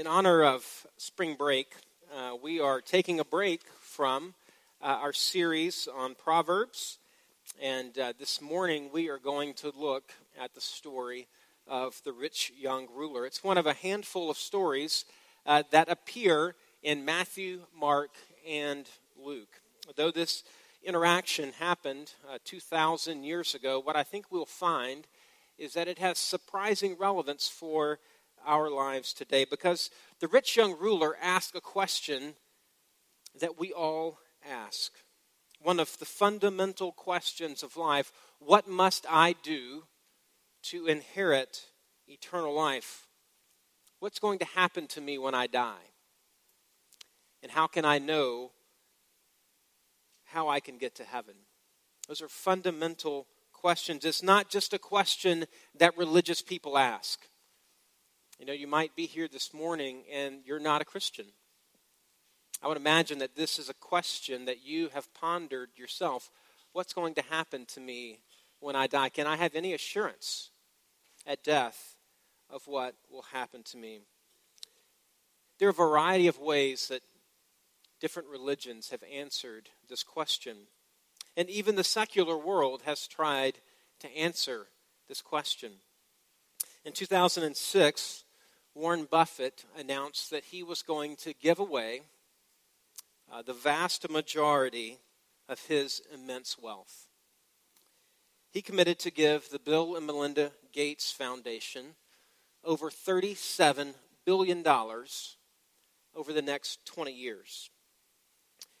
in honor of spring break, uh, we are taking a break from uh, our series on Proverbs. And uh, this morning we are going to look at the story of the rich young ruler. It's one of a handful of stories uh, that appear in Matthew, Mark, and Luke. Though this interaction happened uh, 2,000 years ago, what I think we'll find is that it has surprising relevance for our lives today because the rich young ruler asked a question that we all ask. One of the fundamental questions of life what must I do to inherit eternal life? What's going to happen to me when I die? And how can I know how I can get to heaven? Those are fundamental questions. It's not just a question that religious people ask. You know, you might be here this morning and you're not a Christian. I would imagine that this is a question that you have pondered yourself. What's going to happen to me when I die? Can I have any assurance at death of what will happen to me? There are a variety of ways that different religions have answered this question. And even the secular world has tried to answer this question. In 2006, Warren Buffett announced that he was going to give away uh, the vast majority of his immense wealth. He committed to give the Bill and Melinda Gates Foundation over $37 billion over the next 20 years.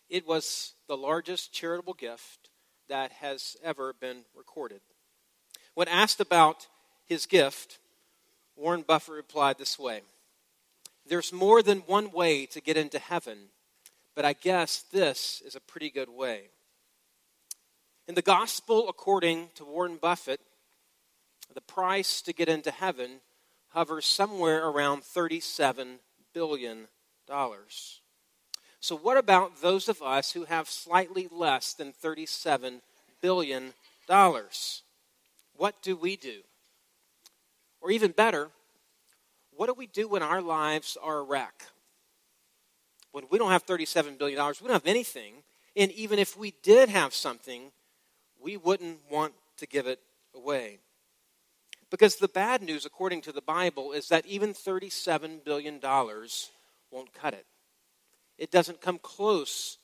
It was the largest charitable gift that has ever been recorded. When asked about his gift, Warren Buffett replied this way There's more than one way to get into heaven, but I guess this is a pretty good way. In the gospel, according to Warren Buffett, the price to get into heaven hovers somewhere around $37 billion. So, what about those of us who have slightly less than $37 billion? What do we do? Or even better, what do we do when our lives are a wreck? When we don't have $37 billion, we don't have anything, and even if we did have something, we wouldn't want to give it away. Because the bad news, according to the Bible, is that even $37 billion won't cut it. It doesn't come close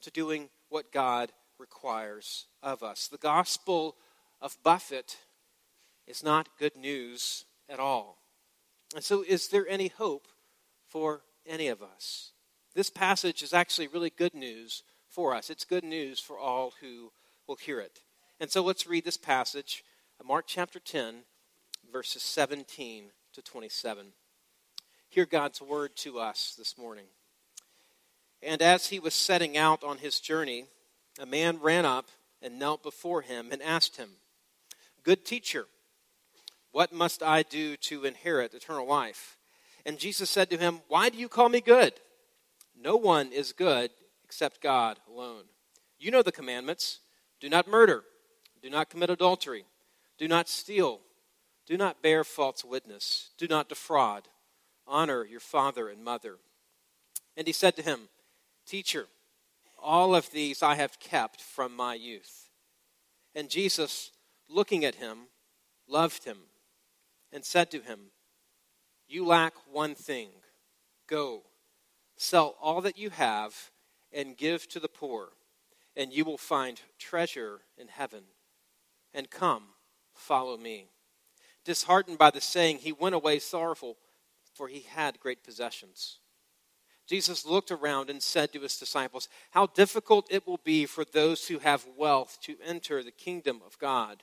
to doing what God requires of us. The gospel of Buffett is not good news at all. And so, is there any hope for any of us? This passage is actually really good news for us. It's good news for all who will hear it. And so, let's read this passage, Mark chapter 10, verses 17 to 27. Hear God's word to us this morning. And as he was setting out on his journey, a man ran up and knelt before him and asked him, Good teacher, what must I do to inherit eternal life? And Jesus said to him, Why do you call me good? No one is good except God alone. You know the commandments do not murder, do not commit adultery, do not steal, do not bear false witness, do not defraud, honor your father and mother. And he said to him, Teacher, all of these I have kept from my youth. And Jesus, looking at him, loved him and said to him, You lack one thing. Go, sell all that you have and give to the poor, and you will find treasure in heaven. And come, follow me. Disheartened by the saying, he went away sorrowful, for he had great possessions. Jesus looked around and said to his disciples, How difficult it will be for those who have wealth to enter the kingdom of God.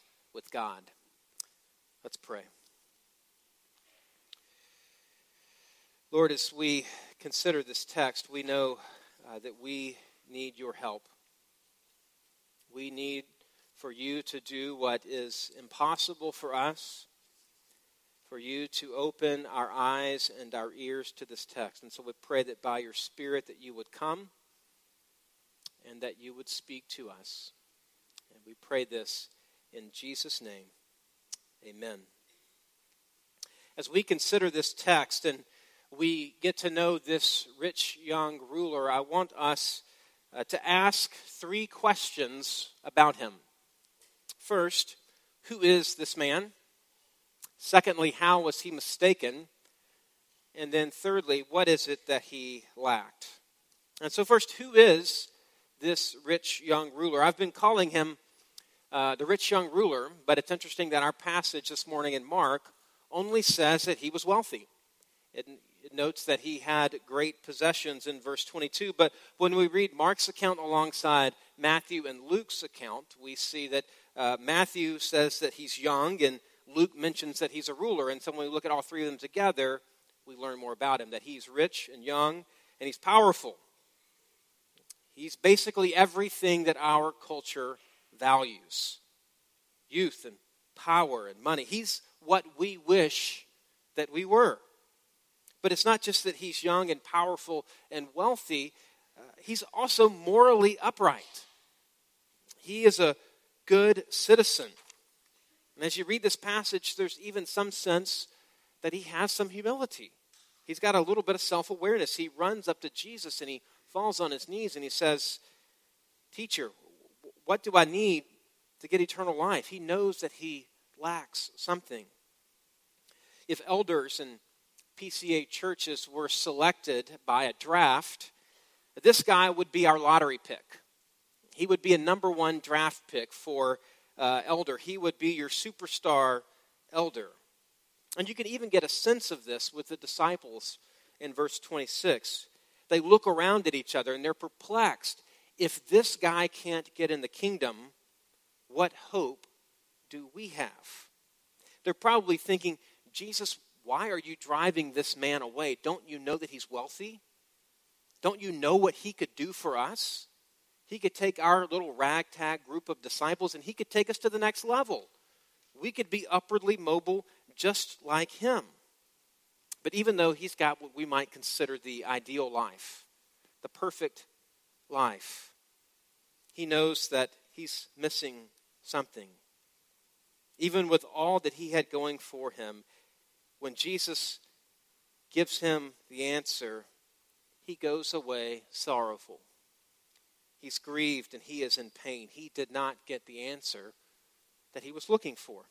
with God. Let's pray. Lord, as we consider this text, we know uh, that we need your help. We need for you to do what is impossible for us, for you to open our eyes and our ears to this text. And so we pray that by your Spirit that you would come and that you would speak to us. And we pray this in Jesus' name. Amen. As we consider this text and we get to know this rich young ruler, I want us uh, to ask three questions about him. First, who is this man? Secondly, how was he mistaken? And then thirdly, what is it that he lacked? And so, first, who is this rich young ruler? I've been calling him uh, the rich young ruler, but it's interesting that our passage this morning in Mark only says that he was wealthy. It, it notes that he had great possessions in verse 22. But when we read Mark's account alongside Matthew and Luke's account, we see that uh, Matthew says that he's young, and Luke mentions that he's a ruler. And so when we look at all three of them together, we learn more about him that he's rich and young, and he's powerful. He's basically everything that our culture values youth and power and money. He's what we wish that we were. But it's not just that he's young and powerful and wealthy, uh, he's also morally upright. He is a good citizen. And as you read this passage, there's even some sense that he has some humility. He's got a little bit of self awareness. He runs up to Jesus and he falls on his knees and he says, Teacher, what do I need to get eternal life? He knows that he lacks something. If elders and PCA churches were selected by a draft, this guy would be our lottery pick. He would be a number one draft pick for uh, elder. He would be your superstar elder. And you can even get a sense of this with the disciples in verse 26. They look around at each other and they're perplexed. If this guy can't get in the kingdom, what hope do we have? They're probably thinking, Jesus, why are you driving this man away? Don't you know that he's wealthy? Don't you know what he could do for us? He could take our little ragtag group of disciples and he could take us to the next level. We could be upwardly mobile just like him. But even though he's got what we might consider the ideal life, the perfect life, he knows that he's missing something. Even with all that he had going for him, when Jesus gives him the answer, he goes away sorrowful. He's grieved and he is in pain. He did not get the answer that he was looking for.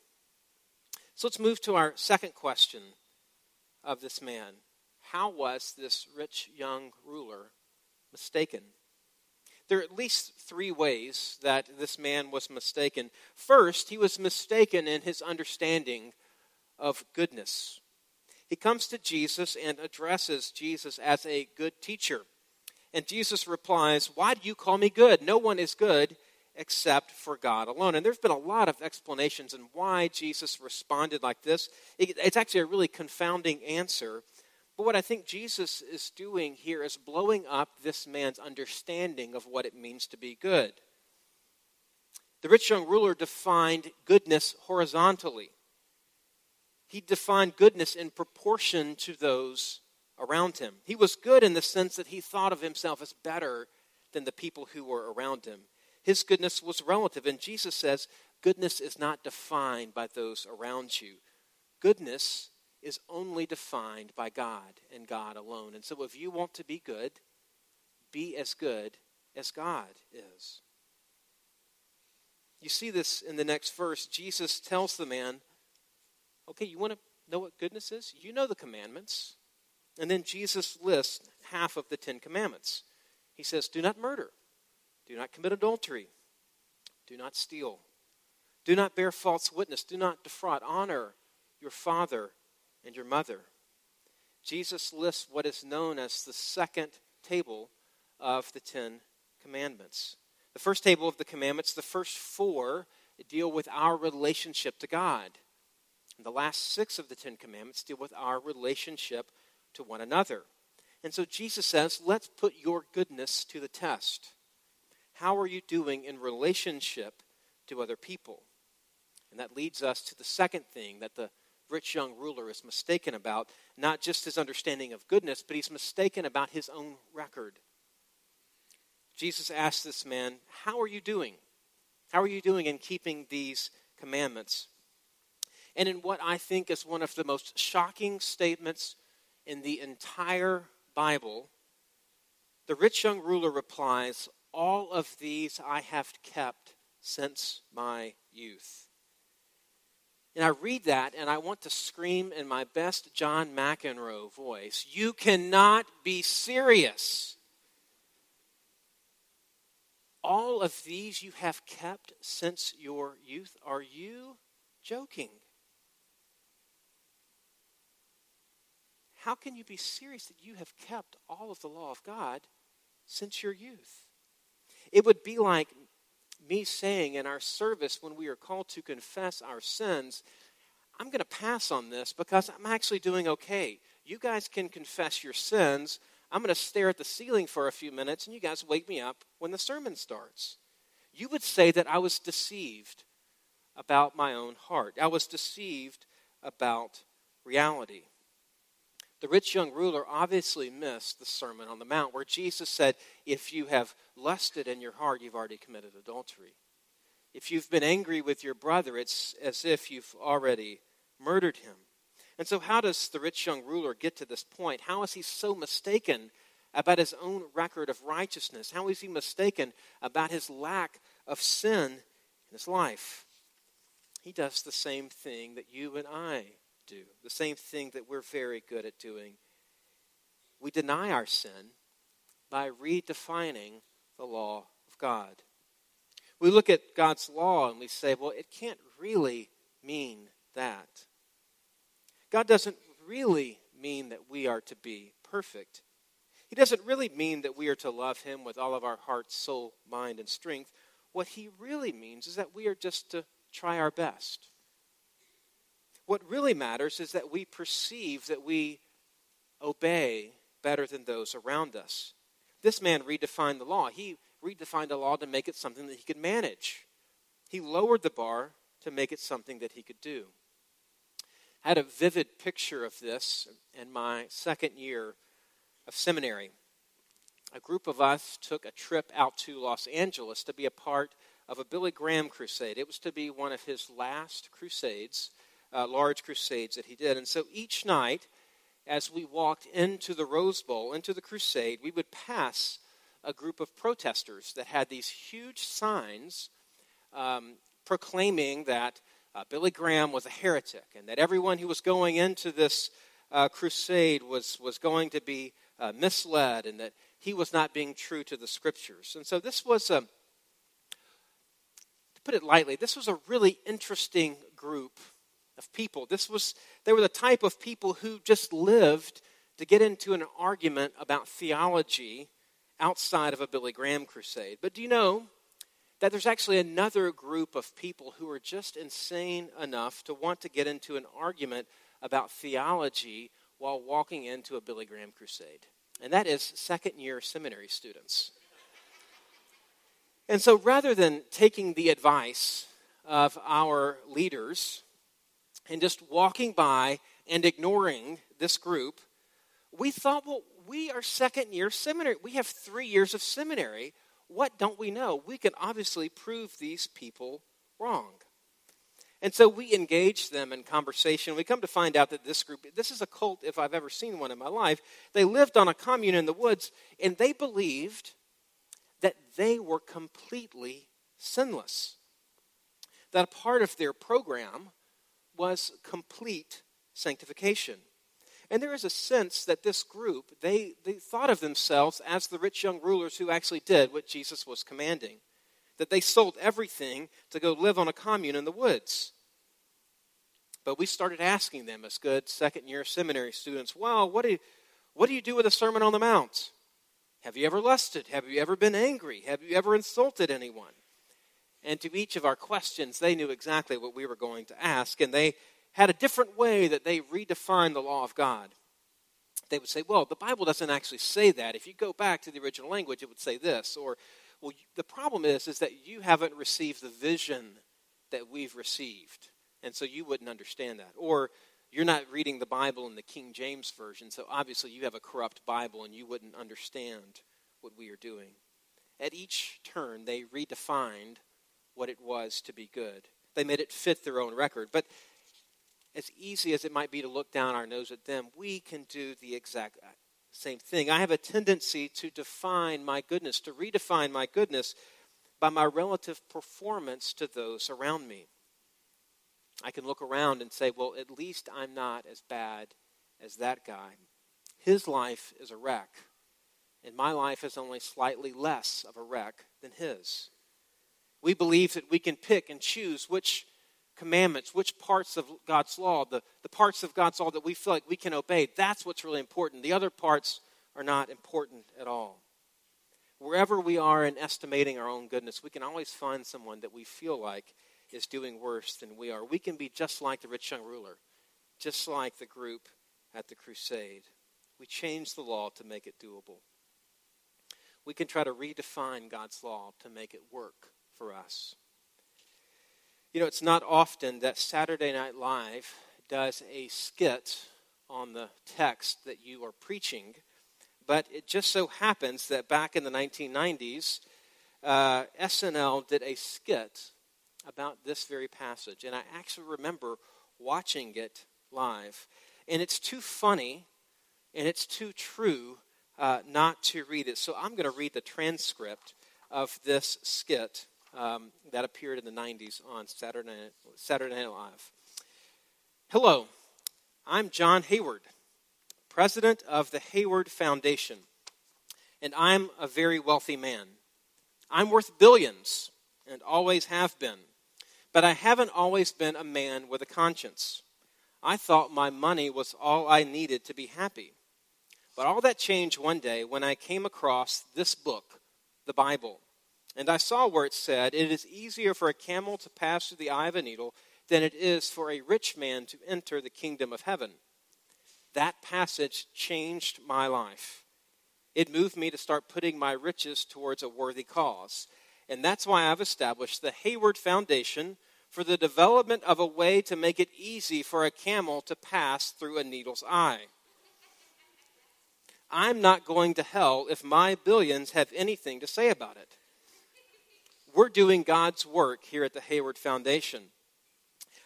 So let's move to our second question of this man. How was this rich young ruler mistaken? There are at least three ways that this man was mistaken. First, he was mistaken in his understanding of goodness. He comes to Jesus and addresses Jesus as a good teacher. And Jesus replies, Why do you call me good? No one is good except for God alone. And there's been a lot of explanations on why Jesus responded like this. It's actually a really confounding answer. But what I think Jesus is doing here is blowing up this man's understanding of what it means to be good. The rich young ruler defined goodness horizontally. He defined goodness in proportion to those around him. He was good in the sense that he thought of himself as better than the people who were around him. His goodness was relative, and Jesus says goodness is not defined by those around you. Goodness is only defined by God and God alone. And so if you want to be good, be as good as God is. You see this in the next verse. Jesus tells the man, Okay, you want to know what goodness is? You know the commandments. And then Jesus lists half of the Ten Commandments. He says, Do not murder, do not commit adultery, do not steal, do not bear false witness, do not defraud, honor your father and your mother. Jesus lists what is known as the second table of the Ten Commandments. The first table of the commandments, the first four, deal with our relationship to God. And the last six of the Ten Commandments deal with our relationship to one another. And so Jesus says, let's put your goodness to the test. How are you doing in relationship to other people? And that leads us to the second thing that the rich young ruler is mistaken about not just his understanding of goodness, but he's mistaken about his own record. Jesus asked this man, How are you doing? How are you doing in keeping these commandments? And in what I think is one of the most shocking statements in the entire Bible, the rich young ruler replies, All of these I have kept since my youth. And I read that and I want to scream in my best John McEnroe voice You cannot be serious. All of these you have kept since your youth. Are you joking? How can you be serious that you have kept all of the law of God since your youth? It would be like me saying in our service when we are called to confess our sins, I'm going to pass on this because I'm actually doing okay. You guys can confess your sins. I'm going to stare at the ceiling for a few minutes and you guys wake me up when the sermon starts. You would say that I was deceived about my own heart. I was deceived about reality. The rich young ruler obviously missed the Sermon on the Mount where Jesus said, If you have lusted in your heart, you've already committed adultery. If you've been angry with your brother, it's as if you've already murdered him. And so, how does the rich young ruler get to this point? How is he so mistaken about his own record of righteousness? How is he mistaken about his lack of sin in his life? He does the same thing that you and I do, the same thing that we're very good at doing. We deny our sin by redefining the law of God. We look at God's law and we say, well, it can't really mean that. God doesn't really mean that we are to be perfect. He doesn't really mean that we are to love Him with all of our heart, soul, mind, and strength. What He really means is that we are just to try our best. What really matters is that we perceive that we obey better than those around us. This man redefined the law. He redefined the law to make it something that he could manage. He lowered the bar to make it something that he could do. I had a vivid picture of this in my second year of seminary. A group of us took a trip out to Los Angeles to be a part of a Billy Graham crusade. It was to be one of his last crusades uh, large crusades that he did. And so each night, as we walked into the Rose Bowl, into the crusade, we would pass a group of protesters that had these huge signs um, proclaiming that uh, Billy Graham was a heretic and that everyone who was going into this uh, crusade was, was going to be uh, misled and that he was not being true to the scriptures. And so this was a, to put it lightly, this was a really interesting group of people. This was, they were the type of people who just lived to get into an argument about theology outside of a Billy Graham crusade. But do you know that there's actually another group of people who are just insane enough to want to get into an argument about theology while walking into a Billy Graham crusade? And that is second year seminary students. And so rather than taking the advice of our leaders and just walking by and ignoring this group, we thought, well, we are second year seminary. We have three years of seminary. What don't we know? We can obviously prove these people wrong. And so we engage them in conversation. We come to find out that this group, this is a cult if I've ever seen one in my life. They lived on a commune in the woods, and they believed that they were completely sinless. That a part of their program was complete sanctification. And there is a sense that this group, they, they thought of themselves as the rich young rulers who actually did what Jesus was commanding. That they sold everything to go live on a commune in the woods. But we started asking them as good second year seminary students, well, what do, you, what do you do with a Sermon on the Mount? Have you ever lusted? Have you ever been angry? Have you ever insulted anyone? And to each of our questions, they knew exactly what we were going to ask, and they had a different way that they redefined the law of God. they would say, well, the Bible doesn't actually say that. If you go back to the original language, it would say this. Or, well, the problem is, is that you haven't received the vision that we've received. And so you wouldn't understand that. Or you're not reading the Bible in the King James Version, so obviously you have a corrupt Bible and you wouldn't understand what we are doing. At each turn, they redefined what it was to be good. They made it fit their own record. But as easy as it might be to look down our nose at them, we can do the exact uh, same thing. I have a tendency to define my goodness, to redefine my goodness by my relative performance to those around me. I can look around and say, well, at least I'm not as bad as that guy. His life is a wreck, and my life is only slightly less of a wreck than his. We believe that we can pick and choose which commandments, which parts of God's law, the, the parts of God's law that we feel like we can obey, that's what's really important. The other parts are not important at all. Wherever we are in estimating our own goodness, we can always find someone that we feel like is doing worse than we are. We can be just like the rich young ruler, just like the group at the crusade. We change the law to make it doable. We can try to redefine God's law to make it work for us. You know, it's not often that Saturday Night Live does a skit on the text that you are preaching, but it just so happens that back in the 1990s, uh, SNL did a skit about this very passage. And I actually remember watching it live. And it's too funny and it's too true uh, not to read it. So I'm going to read the transcript of this skit um, that appeared in the 90s on Saturday Saturday Night Live. Hello, I'm John Hayward, president of the Hayward Foundation, and I'm a very wealthy man. I'm worth billions and always have been. But I haven't always been a man with a conscience. I thought my money was all I needed to be happy. But all that changed one day when I came across this book, the Bible. And I saw where it said, It is easier for a camel to pass through the eye of a needle than it is for a rich man to enter the kingdom of heaven. That passage changed my life. It moved me to start putting my riches towards a worthy cause. And that's why I've established the Hayward Foundation for the development of a way to make it easy for a camel to pass through a needle's eye. I'm not going to hell if my billions have anything to say about it. We're doing God's work here at the Hayward Foundation.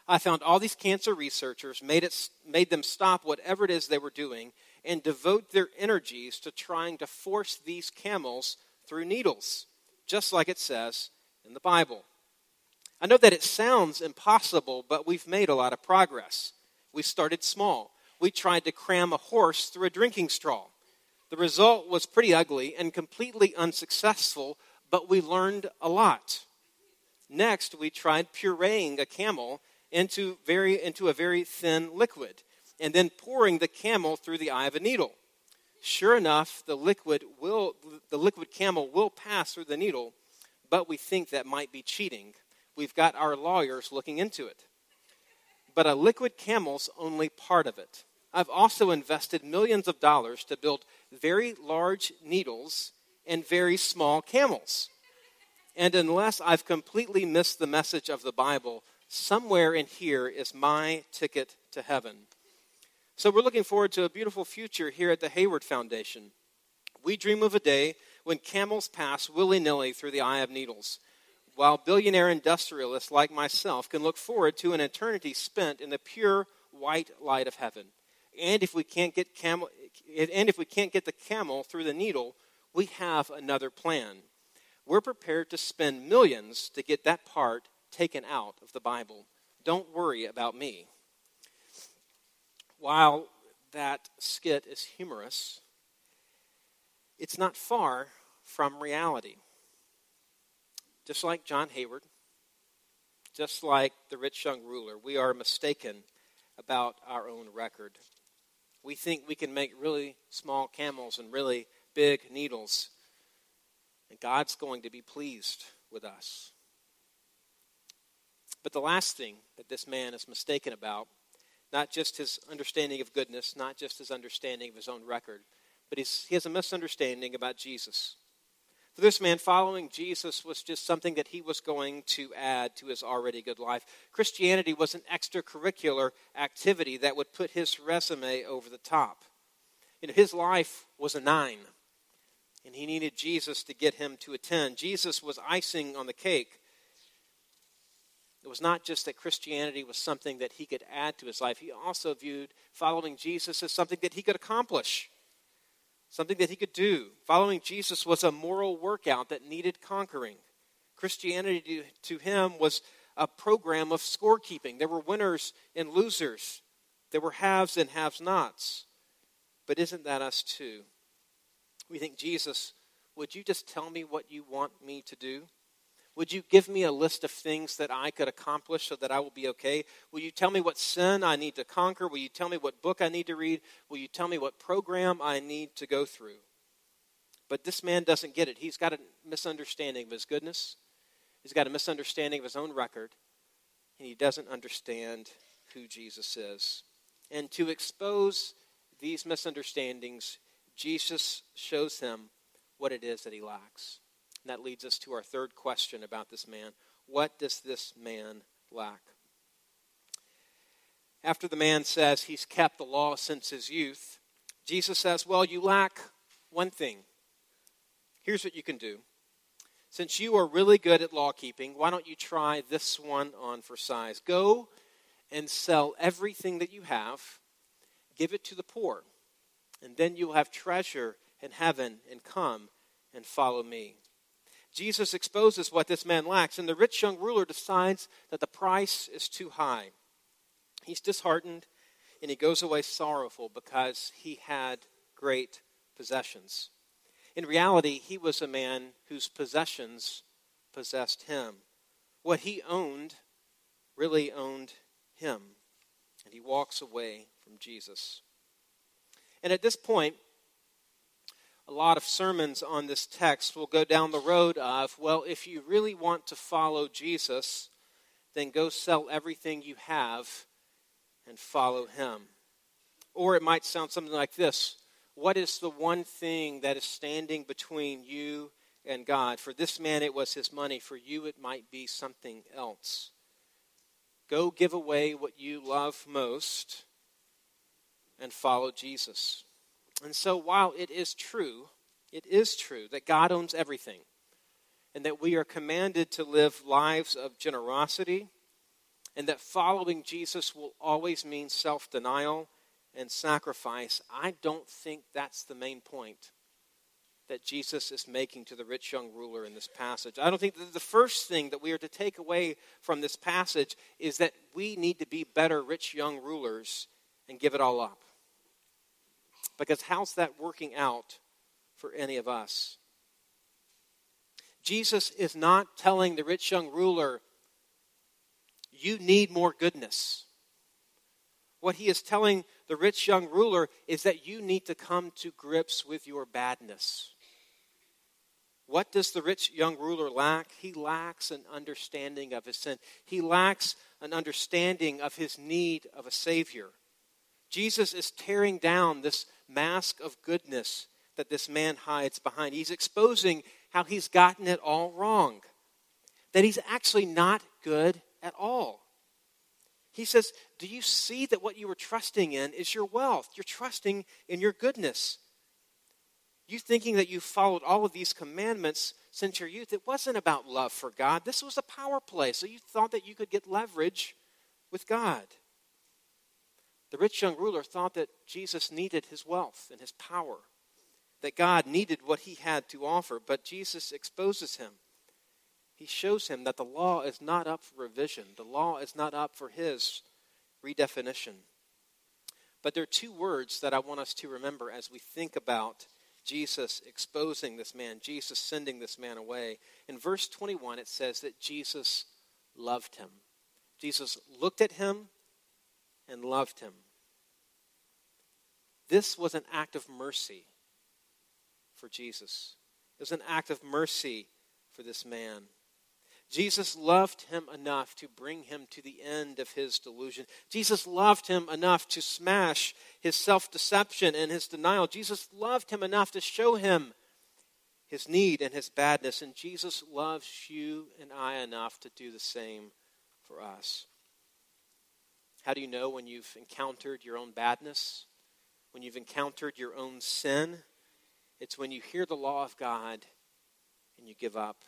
I found all these cancer researchers, made, it, made them stop whatever it is they were doing, and devote their energies to trying to force these camels through needles just like it says in the Bible. I know that it sounds impossible, but we've made a lot of progress. We started small. We tried to cram a horse through a drinking straw. The result was pretty ugly and completely unsuccessful, but we learned a lot. Next, we tried pureeing a camel into, very, into a very thin liquid and then pouring the camel through the eye of a needle. Sure enough, the liquid will the liquid camel will pass through the needle, but we think that might be cheating. We've got our lawyers looking into it. But a liquid camel's only part of it. I've also invested millions of dollars to build very large needles and very small camels. And unless I've completely missed the message of the Bible, somewhere in here is my ticket to heaven. So we're looking forward to a beautiful future here at the Hayward Foundation. We dream of a day when camels pass willy nilly through the eye of needles, while billionaire industrialists like myself can look forward to an eternity spent in the pure white light of heaven. And if we can't get camel, and if we can't get the camel through the needle, we have another plan. We're prepared to spend millions to get that part taken out of the Bible. Don't worry about me while that skit is humorous, it's not far from reality. Just like John Hayward, just like the rich young ruler, we are mistaken about our own record. We think we can make really small camels and really big needles, and God's going to be pleased with us. But the last thing that this man is mistaken about not just his understanding of goodness, not just his understanding of his own record, but he has a misunderstanding about Jesus. For this man, following Jesus was just something that he was going to add to his already good life. Christianity was an extracurricular activity that would put his resume over the top. You know, his life was a nine, and he needed Jesus to get him to attend. Jesus was icing on the cake. It was not just that Christianity was something that he could add to his life, he also viewed following Jesus as something that he could accomplish something that he could do. Following Jesus was a moral workout that needed conquering. Christianity to him was a program of scorekeeping. There were winners and losers, there were haves and haves nots. But isn't that us too? We think, Jesus, would you just tell me what you want me to do? Would you give me a list of things that I could accomplish so that I will be okay? Will you tell me what sin I need to conquer? Will you tell me what book I need to read? Will you tell me what program I need to go through? But this man doesn't get it. He's got a misunderstanding of his goodness, he's got a misunderstanding of his own record, and he doesn't understand who Jesus is. And to expose these misunderstandings, Jesus shows him what it is that he lacks. And that leads us to our third question about this man. What does this man lack? After the man says he's kept the law since his youth, Jesus says, Well, you lack one thing. Here's what you can do. Since you are really good at law keeping, why don't you try this one on for size? Go and sell everything that you have, give it to the poor, and then you will have treasure in heaven, and come and follow me. Jesus exposes what this man lacks, and the rich young ruler decides that the price is too high. He's disheartened, and he goes away sorrowful because he had great possessions. In reality, he was a man whose possessions possessed him. What he owned really owned him, and he walks away from Jesus. And at this point, a lot of sermons on this text will go down the road of, well, if you really want to follow Jesus, then go sell everything you have and follow him. Or it might sound something like this What is the one thing that is standing between you and God? For this man, it was his money. For you, it might be something else. Go give away what you love most and follow Jesus. And so, while it is true, it is true that God owns everything, and that we are commanded to live lives of generosity, and that following Jesus will always mean self denial and sacrifice, I don't think that's the main point that Jesus is making to the rich young ruler in this passage. I don't think the first thing that we are to take away from this passage is that we need to be better rich young rulers and give it all up. Because how's that working out for any of us? Jesus is not telling the rich young ruler, you need more goodness. What he is telling the rich young ruler is that you need to come to grips with your badness. What does the rich young ruler lack? He lacks an understanding of his sin. He lacks an understanding of his need of a Savior. Jesus is tearing down this mask of goodness that this man hides behind. He's exposing how he's gotten it all wrong, that he's actually not good at all. He says, Do you see that what you were trusting in is your wealth? You're trusting in your goodness. You thinking that you followed all of these commandments since your youth, it wasn't about love for God. This was a power play. So you thought that you could get leverage with God. The rich young ruler thought that Jesus needed his wealth and his power, that God needed what he had to offer, but Jesus exposes him. He shows him that the law is not up for revision, the law is not up for his redefinition. But there are two words that I want us to remember as we think about Jesus exposing this man, Jesus sending this man away. In verse 21, it says that Jesus loved him. Jesus looked at him and loved him. This was an act of mercy for Jesus. It was an act of mercy for this man. Jesus loved him enough to bring him to the end of his delusion. Jesus loved him enough to smash his self deception and his denial. Jesus loved him enough to show him his need and his badness. And Jesus loves you and I enough to do the same for us. How do you know when you've encountered your own badness? When you've encountered your own sin? It's when you hear the law of God and you give up.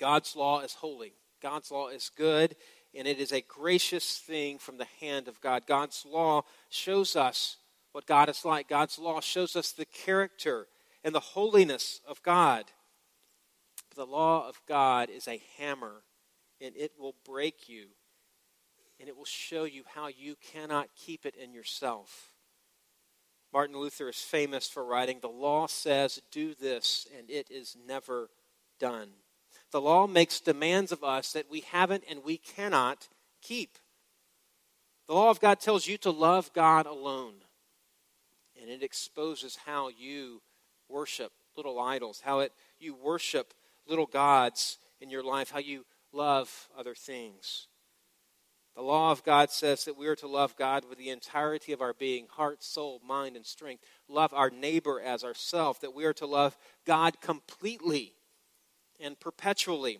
God's law is holy. God's law is good, and it is a gracious thing from the hand of God. God's law shows us what God is like. God's law shows us the character and the holiness of God. The law of God is a hammer, and it will break you, and it will show you how you cannot keep it in yourself. Martin Luther is famous for writing, The law says, do this, and it is never done. The law makes demands of us that we haven't and we cannot keep. The law of God tells you to love God alone, and it exposes how you worship little idols, how it, you worship little gods in your life, how you love other things. The law of God says that we are to love God with the entirety of our being heart, soul, mind, and strength. Love our neighbor as ourself, that we are to love God completely and perpetually.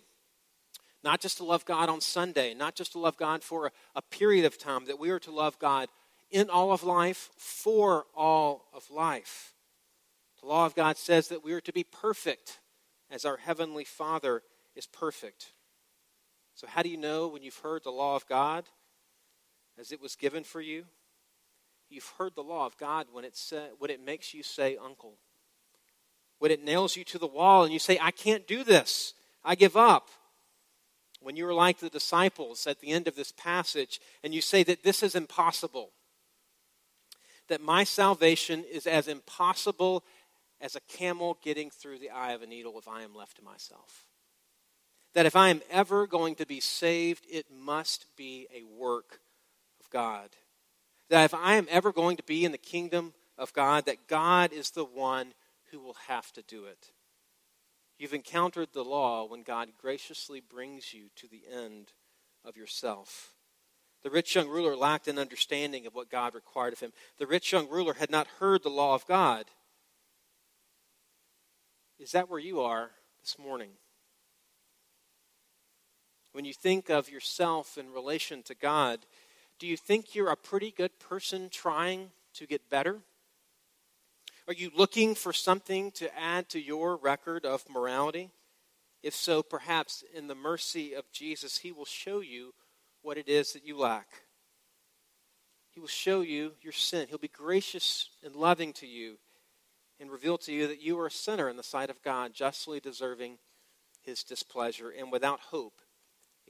Not just to love God on Sunday, not just to love God for a, a period of time, that we are to love God in all of life, for all of life. The law of God says that we are to be perfect as our Heavenly Father is perfect. So, how do you know when you've heard the law of God as it was given for you? You've heard the law of God when it, sa- when it makes you say, Uncle. When it nails you to the wall and you say, I can't do this, I give up. When you are like the disciples at the end of this passage and you say that this is impossible, that my salvation is as impossible as a camel getting through the eye of a needle if I am left to myself. That if I am ever going to be saved, it must be a work of God. That if I am ever going to be in the kingdom of God, that God is the one who will have to do it. You've encountered the law when God graciously brings you to the end of yourself. The rich young ruler lacked an understanding of what God required of him. The rich young ruler had not heard the law of God. Is that where you are this morning? When you think of yourself in relation to God, do you think you're a pretty good person trying to get better? Are you looking for something to add to your record of morality? If so, perhaps in the mercy of Jesus, He will show you what it is that you lack. He will show you your sin. He'll be gracious and loving to you and reveal to you that you are a sinner in the sight of God, justly deserving his displeasure and without hope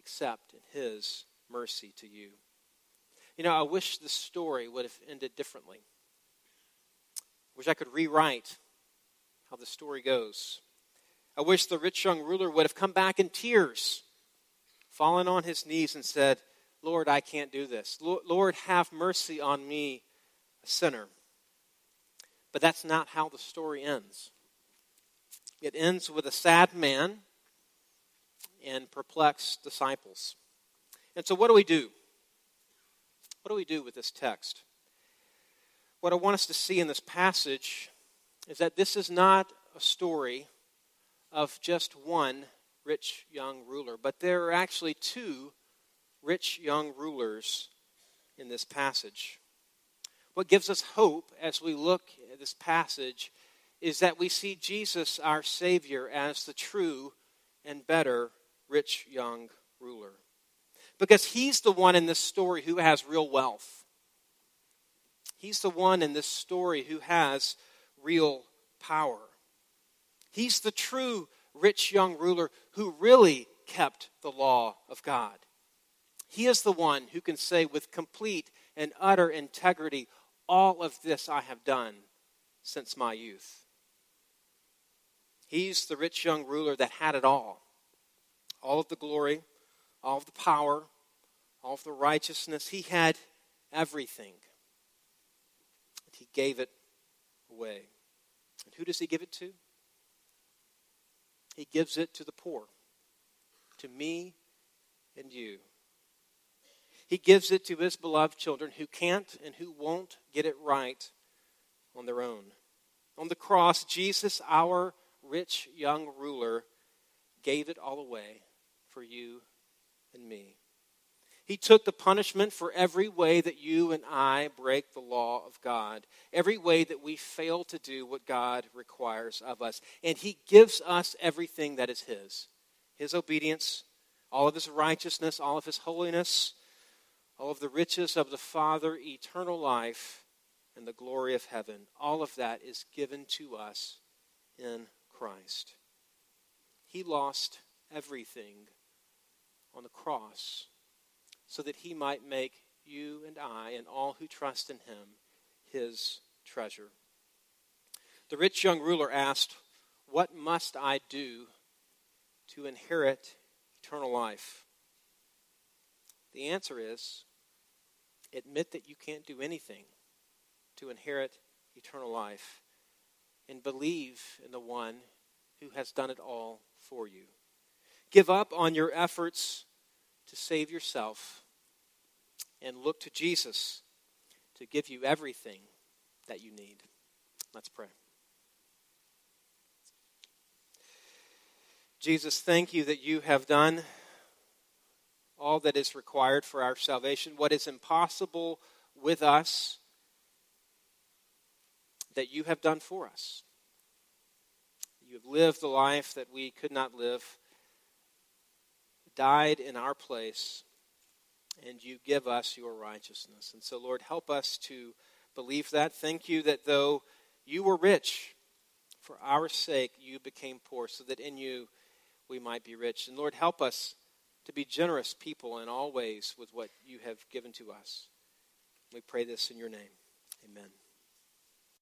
except in his mercy to you. You know, I wish the story would have ended differently. I wish I could rewrite how the story goes. I wish the rich young ruler would have come back in tears, fallen on his knees, and said, Lord, I can't do this. Lord, have mercy on me, a sinner. But that's not how the story ends. It ends with a sad man and perplexed disciples. And so, what do we do? What do we do with this text? What I want us to see in this passage is that this is not a story of just one rich young ruler, but there are actually two rich young rulers in this passage. What gives us hope as we look at this passage is that we see Jesus, our Savior, as the true and better rich young ruler. Because he's the one in this story who has real wealth. He's the one in this story who has real power. He's the true rich young ruler who really kept the law of God. He is the one who can say with complete and utter integrity, all of this I have done since my youth. He's the rich young ruler that had it all all of the glory, all of the power, all of the righteousness. He had everything. And he gave it away. And who does he give it to? He gives it to the poor. to me and you. He gives it to his beloved children who can't and who won't get it right on their own. On the cross, Jesus, our rich young ruler, gave it all away for you and me. He took the punishment for every way that you and I break the law of God, every way that we fail to do what God requires of us. And He gives us everything that is His His obedience, all of His righteousness, all of His holiness, all of the riches of the Father, eternal life, and the glory of heaven. All of that is given to us in Christ. He lost everything on the cross so that he might make you and I and all who trust in him his treasure. The rich young ruler asked, What must I do to inherit eternal life? The answer is admit that you can't do anything to inherit eternal life and believe in the one who has done it all for you. Give up on your efforts to save yourself and look to Jesus to give you everything that you need. Let's pray. Jesus, thank you that you have done all that is required for our salvation, what is impossible with us, that you have done for us. You have lived the life that we could not live died in our place, and you give us your righteousness. And so, Lord, help us to believe that. Thank you that though you were rich, for our sake you became poor, so that in you we might be rich. And Lord, help us to be generous people in all ways with what you have given to us. We pray this in your name. Amen.